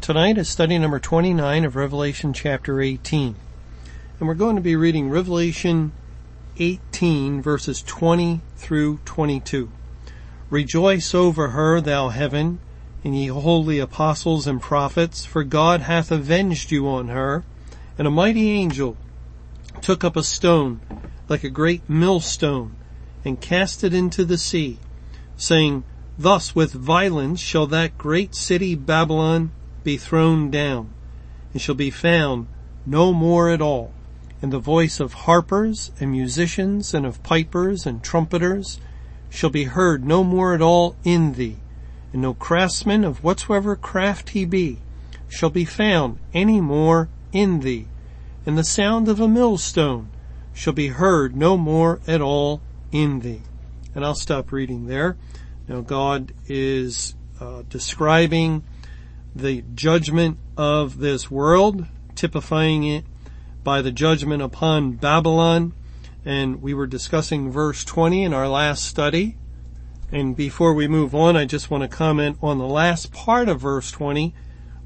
Tonight is study number 29 of Revelation chapter 18. And we're going to be reading Revelation 18 verses 20 through 22. Rejoice over her, thou heaven, and ye holy apostles and prophets, for God hath avenged you on her. And a mighty angel took up a stone like a great millstone and cast it into the sea, saying, Thus with violence shall that great city Babylon be thrown down, and shall be found no more at all. And the voice of harpers and musicians and of pipers and trumpeters shall be heard no more at all in thee, and no craftsman of whatsoever craft he be shall be found any more in thee, and the sound of a millstone shall be heard no more at all in thee. And I'll stop reading there. Now God is uh, describing the judgment of this world, typifying it by the judgment upon Babylon. And we were discussing verse 20 in our last study. And before we move on, I just want to comment on the last part of verse 20,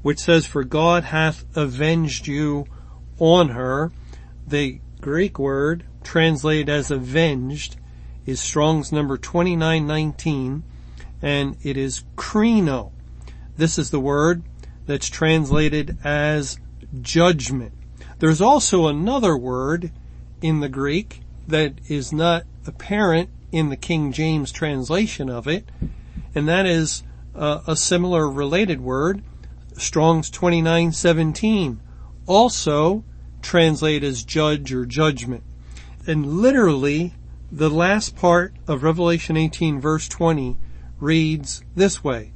which says, For God hath avenged you on her. The Greek word translated as avenged is Strong's number 2919 and it is krino. This is the word that's translated as judgment. There's also another word in the Greek that is not apparent in the King James translation of it, and that is uh, a similar related word, Strong's 2917, also translated as judge or judgment. And literally, the last part of Revelation 18 verse 20 reads this way,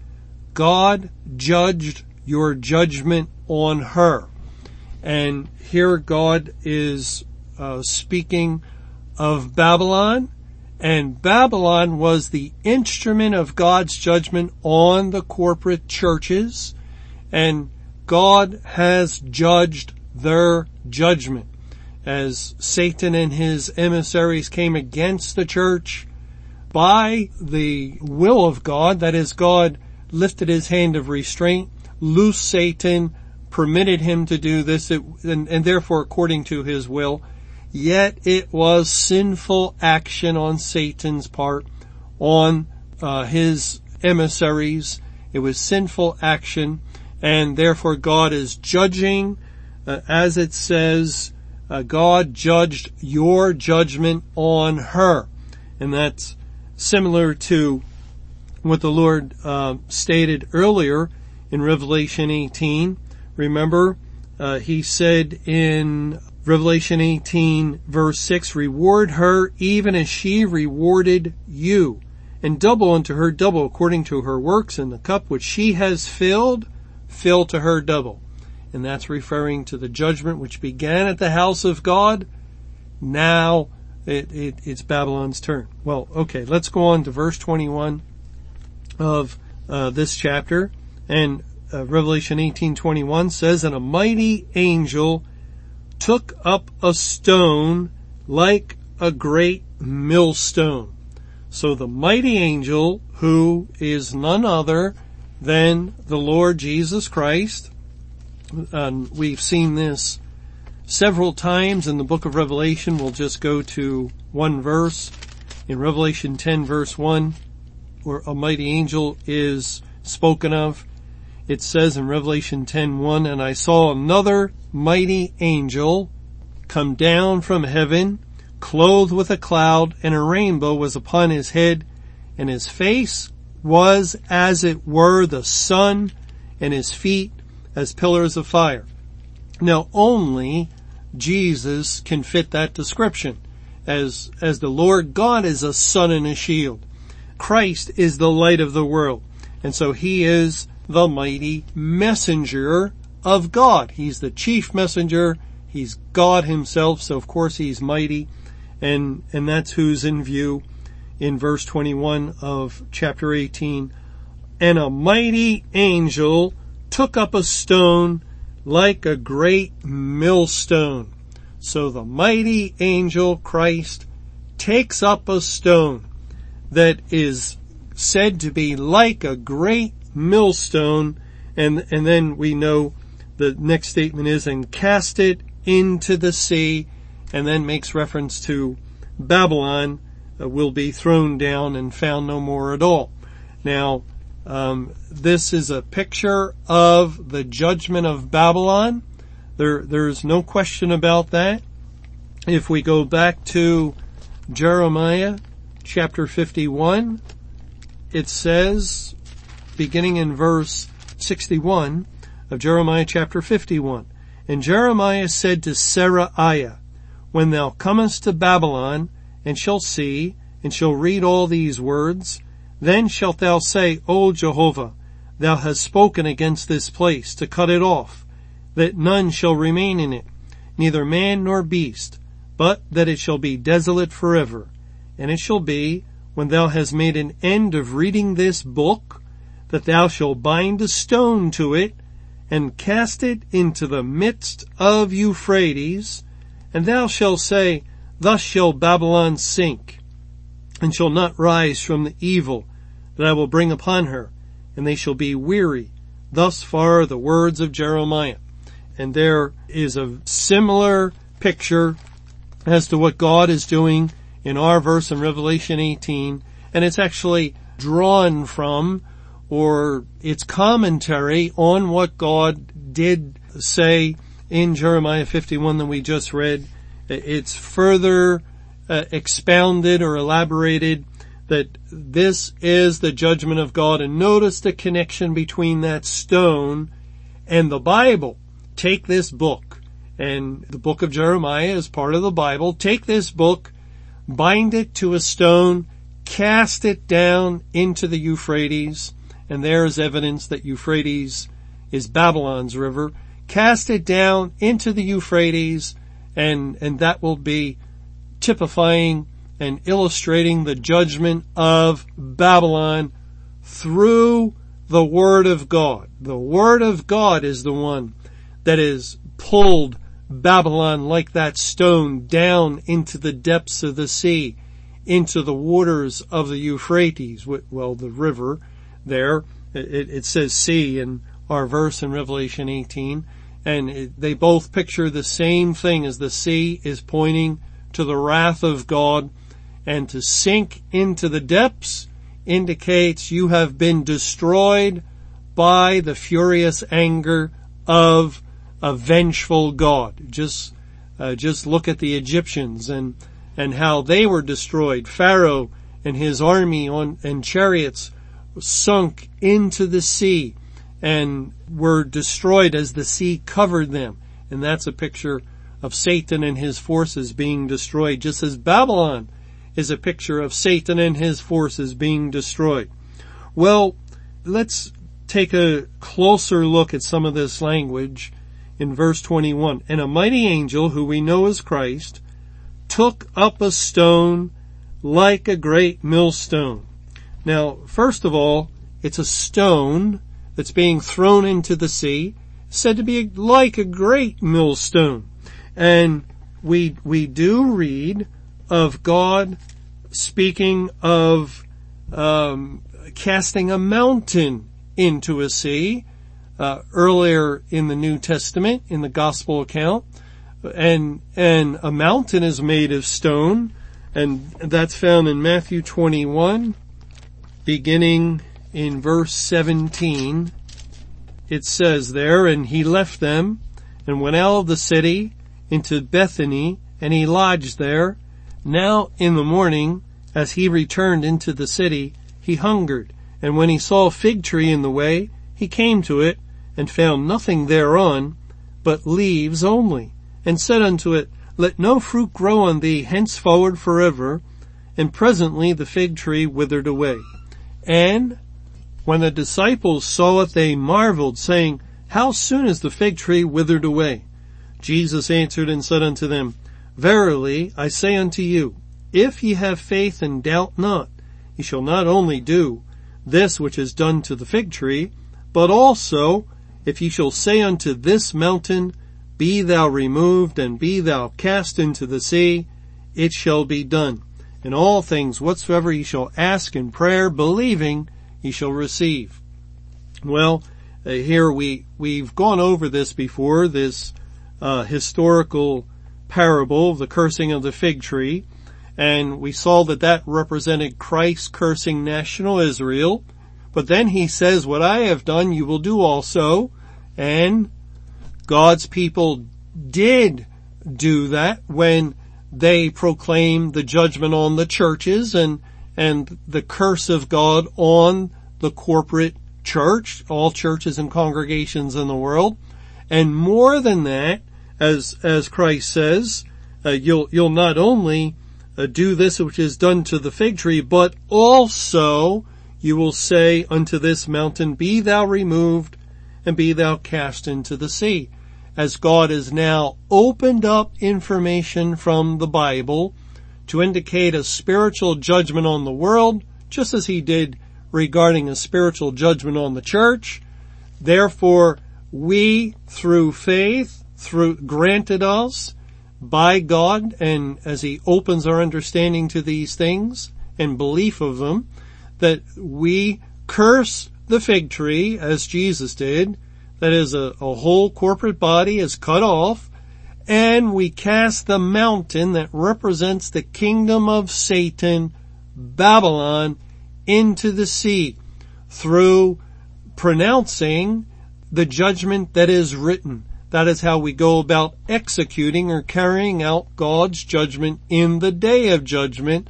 God judged your judgment on her. And here God is uh, speaking of Babylon, and Babylon was the instrument of God's judgment on the corporate churches, and God has judged their judgment. As Satan and his emissaries came against the church by the will of God, that is God lifted his hand of restraint, loosed Satan, permitted him to do this, it, and, and therefore according to his will. Yet it was sinful action on Satan's part, on uh, his emissaries. It was sinful action, and therefore God is judging, uh, as it says, uh, God judged your judgment on her, and that's similar to what the Lord uh, stated earlier in Revelation 18. Remember, uh, he said in Revelation 18 verse 6, reward her even as she rewarded you, and double unto her double according to her works, and the cup which she has filled, fill to her double. And that's referring to the judgment which began at the house of God. Now it, it, it's Babylon's turn. Well, okay, let's go on to verse 21 of uh, this chapter. And uh, Revelation 18:21 says, "And a mighty angel took up a stone like a great millstone." So the mighty angel, who is none other than the Lord Jesus Christ, and we've seen this several times in the book of Revelation. We'll just go to one verse in Revelation 10 verse 1 where a mighty angel is spoken of. It says in Revelation 10:1, and I saw another mighty angel come down from heaven, clothed with a cloud, and a rainbow was upon his head, and his face was as it were the sun, and his feet as pillars of fire. Now only Jesus can fit that description as, as the Lord God is a sun and a shield. Christ is the light of the world. And so he is the mighty messenger of God. He's the chief messenger. He's God himself. So of course he's mighty. And, and that's who's in view in verse 21 of chapter 18. And a mighty angel took up a stone like a great millstone. So the mighty angel Christ takes up a stone that is said to be like a great millstone and, and then we know the next statement is and cast it into the sea and then makes reference to Babylon uh, will be thrown down and found no more at all. Now, um, this is a picture of the judgment of Babylon. There, there's no question about that. If we go back to Jeremiah chapter 51, it says, beginning in verse 61 of Jeremiah chapter 51, and Jeremiah said to Seraiah, when thou comest to Babylon, and shall see, and shall read all these words, then shalt thou say, O Jehovah, thou hast spoken against this place to cut it off, that none shall remain in it, neither man nor beast, but that it shall be desolate forever. And it shall be, when thou hast made an end of reading this book, that thou shalt bind a stone to it, and cast it into the midst of Euphrates, and thou shalt say, Thus shall Babylon sink, and shall not rise from the evil that I will bring upon her, and they shall be weary. Thus far the words of Jeremiah. And there is a similar picture as to what God is doing in our verse in Revelation 18, and it's actually drawn from or it's commentary on what God did say in Jeremiah 51 that we just read it's further uh, expounded or elaborated that this is the judgment of God and notice the connection between that stone and the Bible. Take this book and the book of Jeremiah is part of the Bible. Take this book, bind it to a stone, cast it down into the Euphrates and there is evidence that Euphrates is Babylon's river. Cast it down into the Euphrates and, and that will be typifying and illustrating the judgment of Babylon through the Word of God. The Word of God is the one that is pulled Babylon like that stone down into the depths of the sea, into the waters of the Euphrates, well, the river there. It, it says sea in our verse in Revelation 18 and it, they both picture the same thing as the sea is pointing to the wrath of God and to sink into the depths indicates you have been destroyed by the furious anger of a vengeful God. Just, uh, just look at the Egyptians and, and how they were destroyed. Pharaoh and his army on, and chariots sunk into the sea and were destroyed as the sea covered them. And that's a picture of Satan and his forces being destroyed, just as Babylon is a picture of Satan and his forces being destroyed. Well, let's take a closer look at some of this language in verse 21. And a mighty angel, who we know as Christ, took up a stone like a great millstone. Now, first of all, it's a stone that's being thrown into the sea, said to be like a great millstone. And we, we do read of God speaking of, um, casting a mountain into a sea, uh, earlier in the New Testament, in the gospel account. And, and a mountain is made of stone, and that's found in Matthew 21, beginning in verse 17, it says there, and he left them and went out of the city into Bethany and he lodged there. Now in the morning, as he returned into the city, he hungered. And when he saw a fig tree in the way, he came to it and found nothing thereon but leaves only and said unto it, let no fruit grow on thee henceforward forever. And presently the fig tree withered away. And when the disciples saw it, they marveled, saying, how soon is the fig tree withered away? Jesus answered and said unto them, Verily I say unto you, if ye have faith and doubt not, ye shall not only do this which is done to the fig tree, but also if ye shall say unto this mountain, be thou removed and be thou cast into the sea, it shall be done. In all things whatsoever ye shall ask in prayer, believing, ye shall receive. Well, uh, here we, we've gone over this before, this uh, historical parable of the cursing of the fig tree, and we saw that that represented Christ cursing national Israel, but then he says, what I have done you will do also, and God's people did do that when they proclaimed the judgment on the churches and, and the curse of God on the corporate church, all churches and congregations in the world. And more than that, as, as Christ says, uh, you'll, you'll not only uh, do this which is done to the fig tree, but also you will say unto this mountain, be thou removed and be thou cast into the sea. As God has now opened up information from the Bible to indicate a spiritual judgment on the world, just as he did regarding a spiritual judgment on the church. Therefore, we through faith, through granted us by God and as he opens our understanding to these things and belief of them, that we curse the fig tree as Jesus did, that is a, a whole corporate body is cut off, and we cast the mountain that represents the kingdom of Satan, Babylon, into the sea through pronouncing the judgment that is written. That is how we go about executing or carrying out God's judgment in the day of judgment.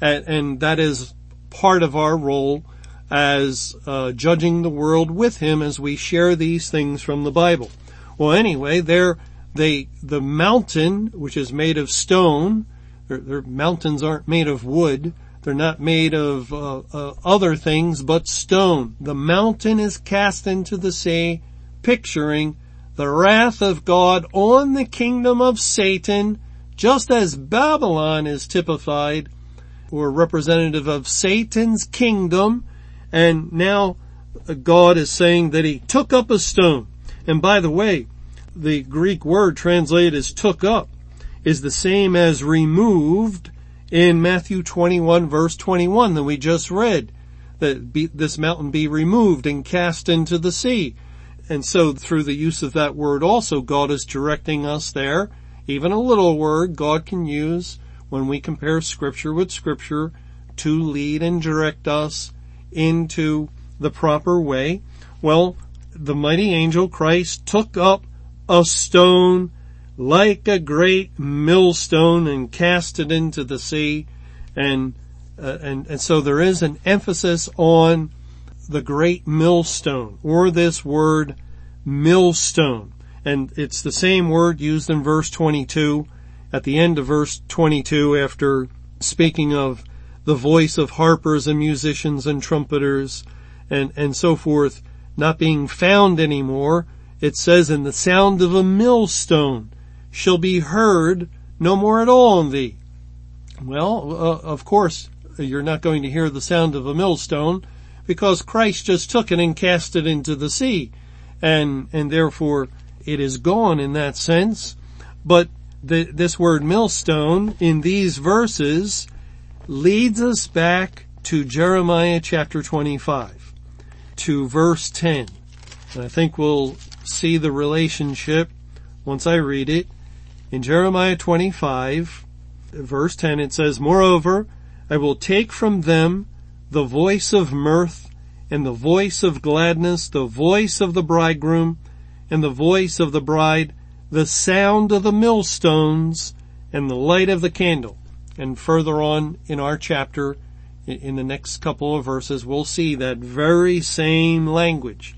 And, and that is part of our role as uh, judging the world with him as we share these things from the Bible. Well, anyway, there they the mountain which is made of stone. Their, their mountains aren't made of wood. They're not made of uh, uh, other things but stone. The mountain is cast into the sea, picturing the wrath of God on the kingdom of Satan, just as Babylon is typified or representative of Satan's kingdom. And now uh, God is saying that he took up a stone. And by the way, the Greek word translated as took up is the same as removed in Matthew 21 verse 21 that we just read. That be, this mountain be removed and cast into the sea. And so through the use of that word also, God is directing us there. Even a little word God can use when we compare scripture with scripture to lead and direct us into the proper way. Well, the mighty angel Christ took up a stone like a great millstone and cast it into the sea and uh, and and so there is an emphasis on the great millstone or this word millstone and it's the same word used in verse 22 at the end of verse 22 after speaking of the voice of harpers and musicians and trumpeters and, and so forth not being found anymore, it says in the sound of a millstone shall be heard no more at all in thee. Well, uh, of course, you're not going to hear the sound of a millstone because Christ just took it and cast it into the sea. And, and therefore it is gone in that sense. But the, this word millstone in these verses leads us back to Jeremiah chapter 25, to verse 10. And I think we'll see the relationship once I read it. In Jeremiah 25, verse 10, it says, Moreover, I will take from them the voice of mirth and the voice of gladness, the voice of the bridegroom and the voice of the bride, the sound of the millstones and the light of the candle. And further on in our chapter, in the next couple of verses, we'll see that very same language,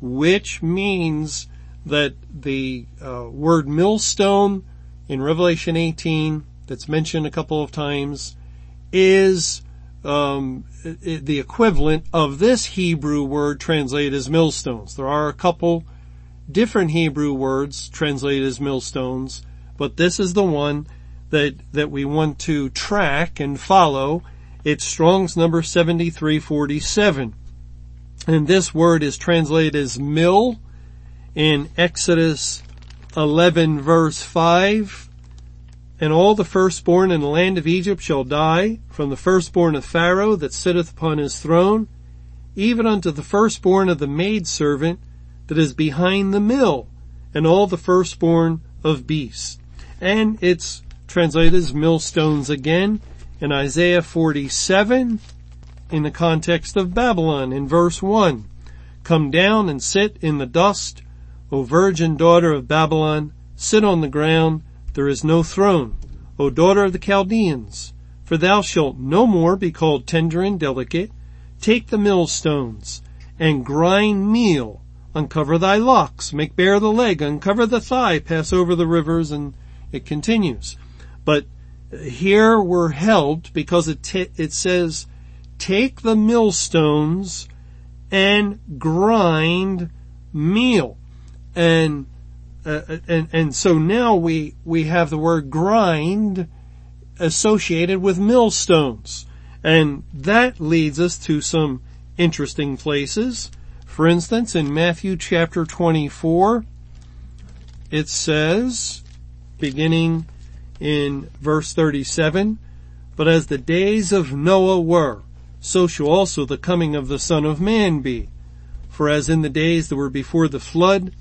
which means that the uh, word millstone in Revelation 18 that's mentioned a couple of times is um, the equivalent of this Hebrew word translated as millstones. There are a couple different Hebrew words translated as millstones, but this is the one that, that we want to track and follow. It's Strong's number 7347. And this word is translated as mill in Exodus 11 verse 5. And all the firstborn in the land of Egypt shall die, from the firstborn of Pharaoh that sitteth upon his throne, even unto the firstborn of the maidservant that is behind the mill, and all the firstborn of beasts. And it's translated as millstones again in Isaiah 47 in the context of Babylon in verse 1. Come down and sit in the dust, O virgin daughter of Babylon, sit on the ground, there is no throne. O daughter of the Chaldeans, for thou shalt no more be called tender and delicate. Take the millstones and grind meal, uncover thy locks, make bare the leg, uncover the thigh, pass over the rivers, and it continues. But here we're helped because it, t- it says, take the millstones and grind meal. And, uh, and, and so now we, we have the word grind associated with millstones. And that leads us to some interesting places. For instance, in Matthew chapter 24, it says, beginning in verse 37, But as the days of Noah were, so shall also the coming of the Son of Man be. For as in the days that were before the flood,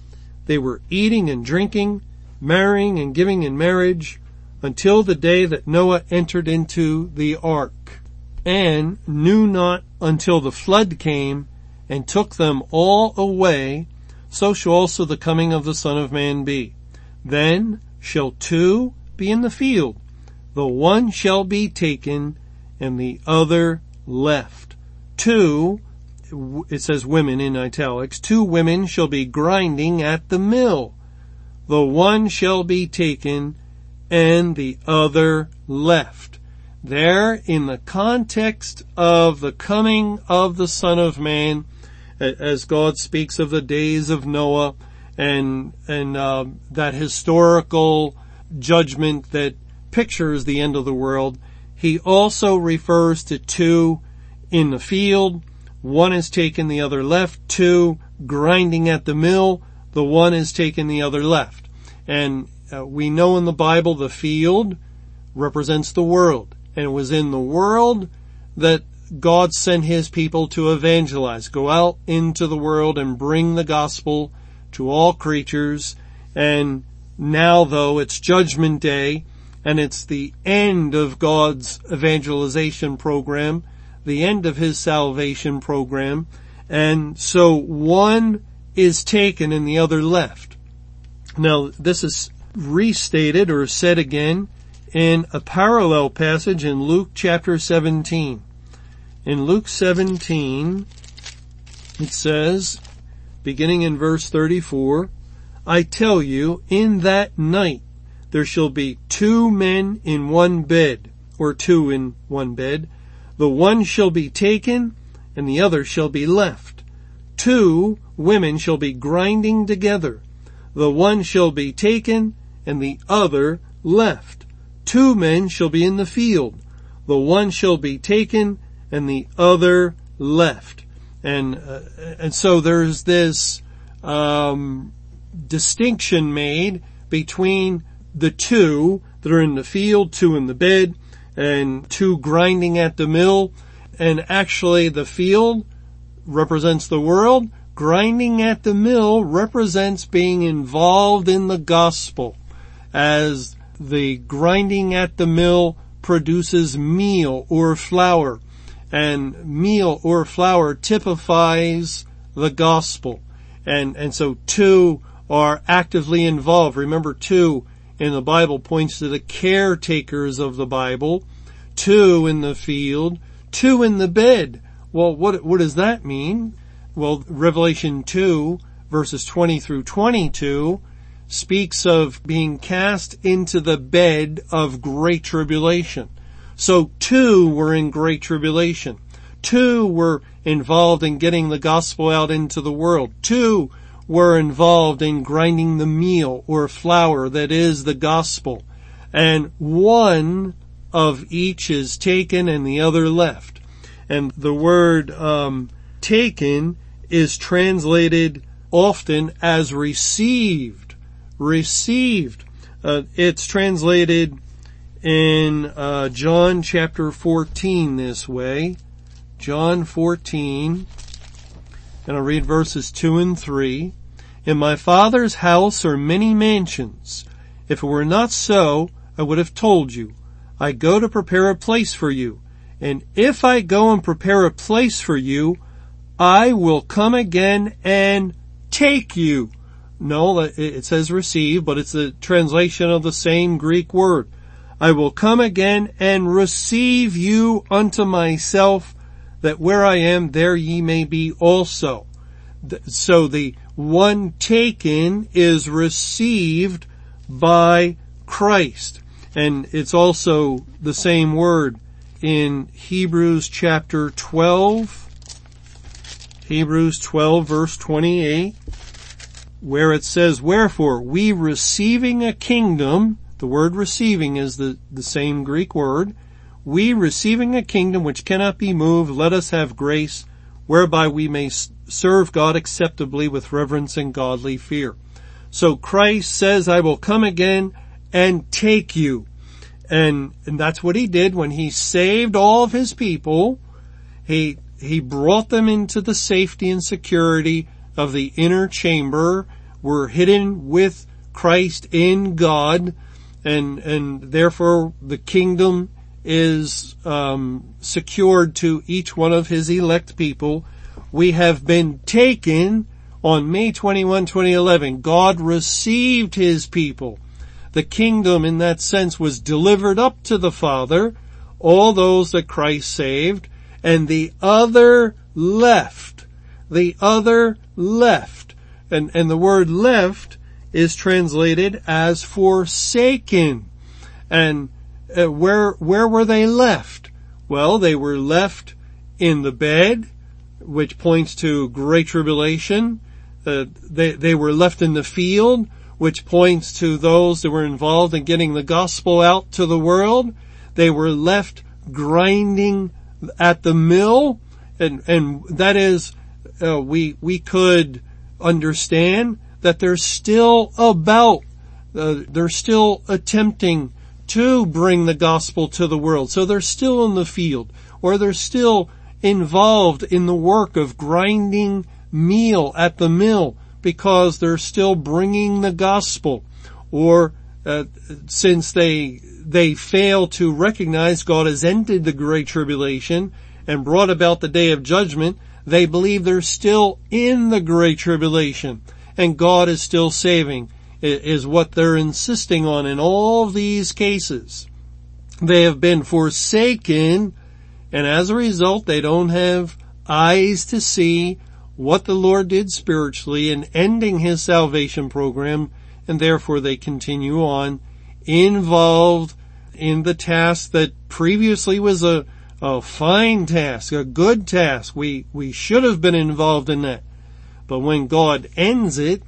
they were eating and drinking, marrying and giving in marriage, until the day that Noah entered into the ark, and knew not until the flood came and took them all away, so shall also the coming of the Son of Man be. Then shall two be in the field, the one shall be taken and the other left. Two, it says women in italics, two women shall be grinding at the mill. The one shall be taken and the other left. There, in the context of the coming of the Son of Man, as God speaks of the days of Noah and and uh, that historical judgment that pictures the end of the world. He also refers to two in the field. One is taken, the other left. Two grinding at the mill. The one is taken, the other left. And uh, we know in the Bible the field represents the world. And it was in the world that God sent his people to evangelize, go out into the world and bring the gospel to all creatures and now though it's judgment day and it's the end of God's evangelization program, the end of his salvation program. And so one is taken and the other left. Now this is restated or said again in a parallel passage in Luke chapter 17. In Luke 17, it says, beginning in verse 34, I tell you, in that night there shall be two men in one bed, or two in one bed. The one shall be taken, and the other shall be left. Two women shall be grinding together. The one shall be taken, and the other left. Two men shall be in the field. The one shall be taken, and the other left. And uh, and so there's this um, distinction made between the two that are in the field, two in the bed, and two grinding at the mill. And actually the field represents the world. Grinding at the mill represents being involved in the gospel as the grinding at the mill produces meal or flour and meal or flour typifies the gospel. And, and so two are actively involved. Remember two in the Bible points to the caretakers of the Bible, two in the field, two in the bed. Well, what, what does that mean? Well, Revelation 2 verses 20 through 22 speaks of being cast into the bed of great tribulation. So two were in great tribulation. Two were involved in getting the gospel out into the world. Two were involved in grinding the meal or flour that is the gospel. And one of each is taken and the other left. And the word um, taken is translated often as received. Received. Uh, it's translated in uh, John chapter 14 this way. John 14, and I'll read verses 2 and 3. In my Father's house are many mansions. If it were not so, I would have told you. I go to prepare a place for you. And if I go and prepare a place for you, I will come again and take you. No, it says receive, but it's a translation of the same Greek word. I will come again and receive you unto myself that where I am, there ye may be also. So the one taken is received by Christ. And it's also the same word in Hebrews chapter 12, Hebrews 12 verse 28, where it says, Wherefore we receiving a kingdom, the word receiving is the, the same Greek word, we receiving a kingdom which cannot be moved, let us have grace whereby we may serve God acceptably with reverence and godly fear. So Christ says, I will come again and take you. And, and that's what he did when he saved all of his people. He, he brought them into the safety and security of the inner chamber, were hidden with Christ in God, and, and therefore the kingdom is um, secured to each one of his elect people. We have been taken on May 21, 2011. God received his people. The kingdom in that sense was delivered up to the Father, all those that Christ saved, and the other left. The other left. And, and the word left is translated as forsaken. And uh, where, where were they left? Well, they were left in the bed, which points to great tribulation. Uh, they, they were left in the field, which points to those that were involved in getting the gospel out to the world. They were left grinding at the mill, and, and that is, uh, we, we could understand that they're still about, uh, they're still attempting to bring the gospel to the world. So they're still in the field or they're still involved in the work of grinding meal at the mill because they're still bringing the gospel or uh, since they they fail to recognize God has ended the great tribulation and brought about the day of judgment, they believe they're still in the great tribulation and God is still saving is what they're insisting on in all these cases. They have been forsaken and as a result they don't have eyes to see what the Lord did spiritually in ending his salvation program and therefore they continue on involved in the task that previously was a, a fine task, a good task. We, we should have been involved in that. But when God ends it,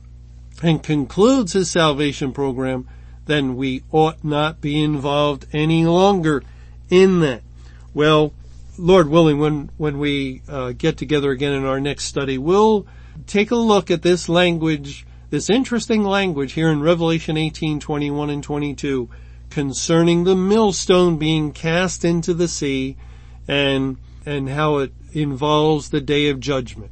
and concludes his salvation program, then we ought not be involved any longer in that. Well, Lord willing, when, when we uh, get together again in our next study, we'll take a look at this language, this interesting language here in Revelation 18, 21 and 22 concerning the millstone being cast into the sea and, and how it involves the day of judgment.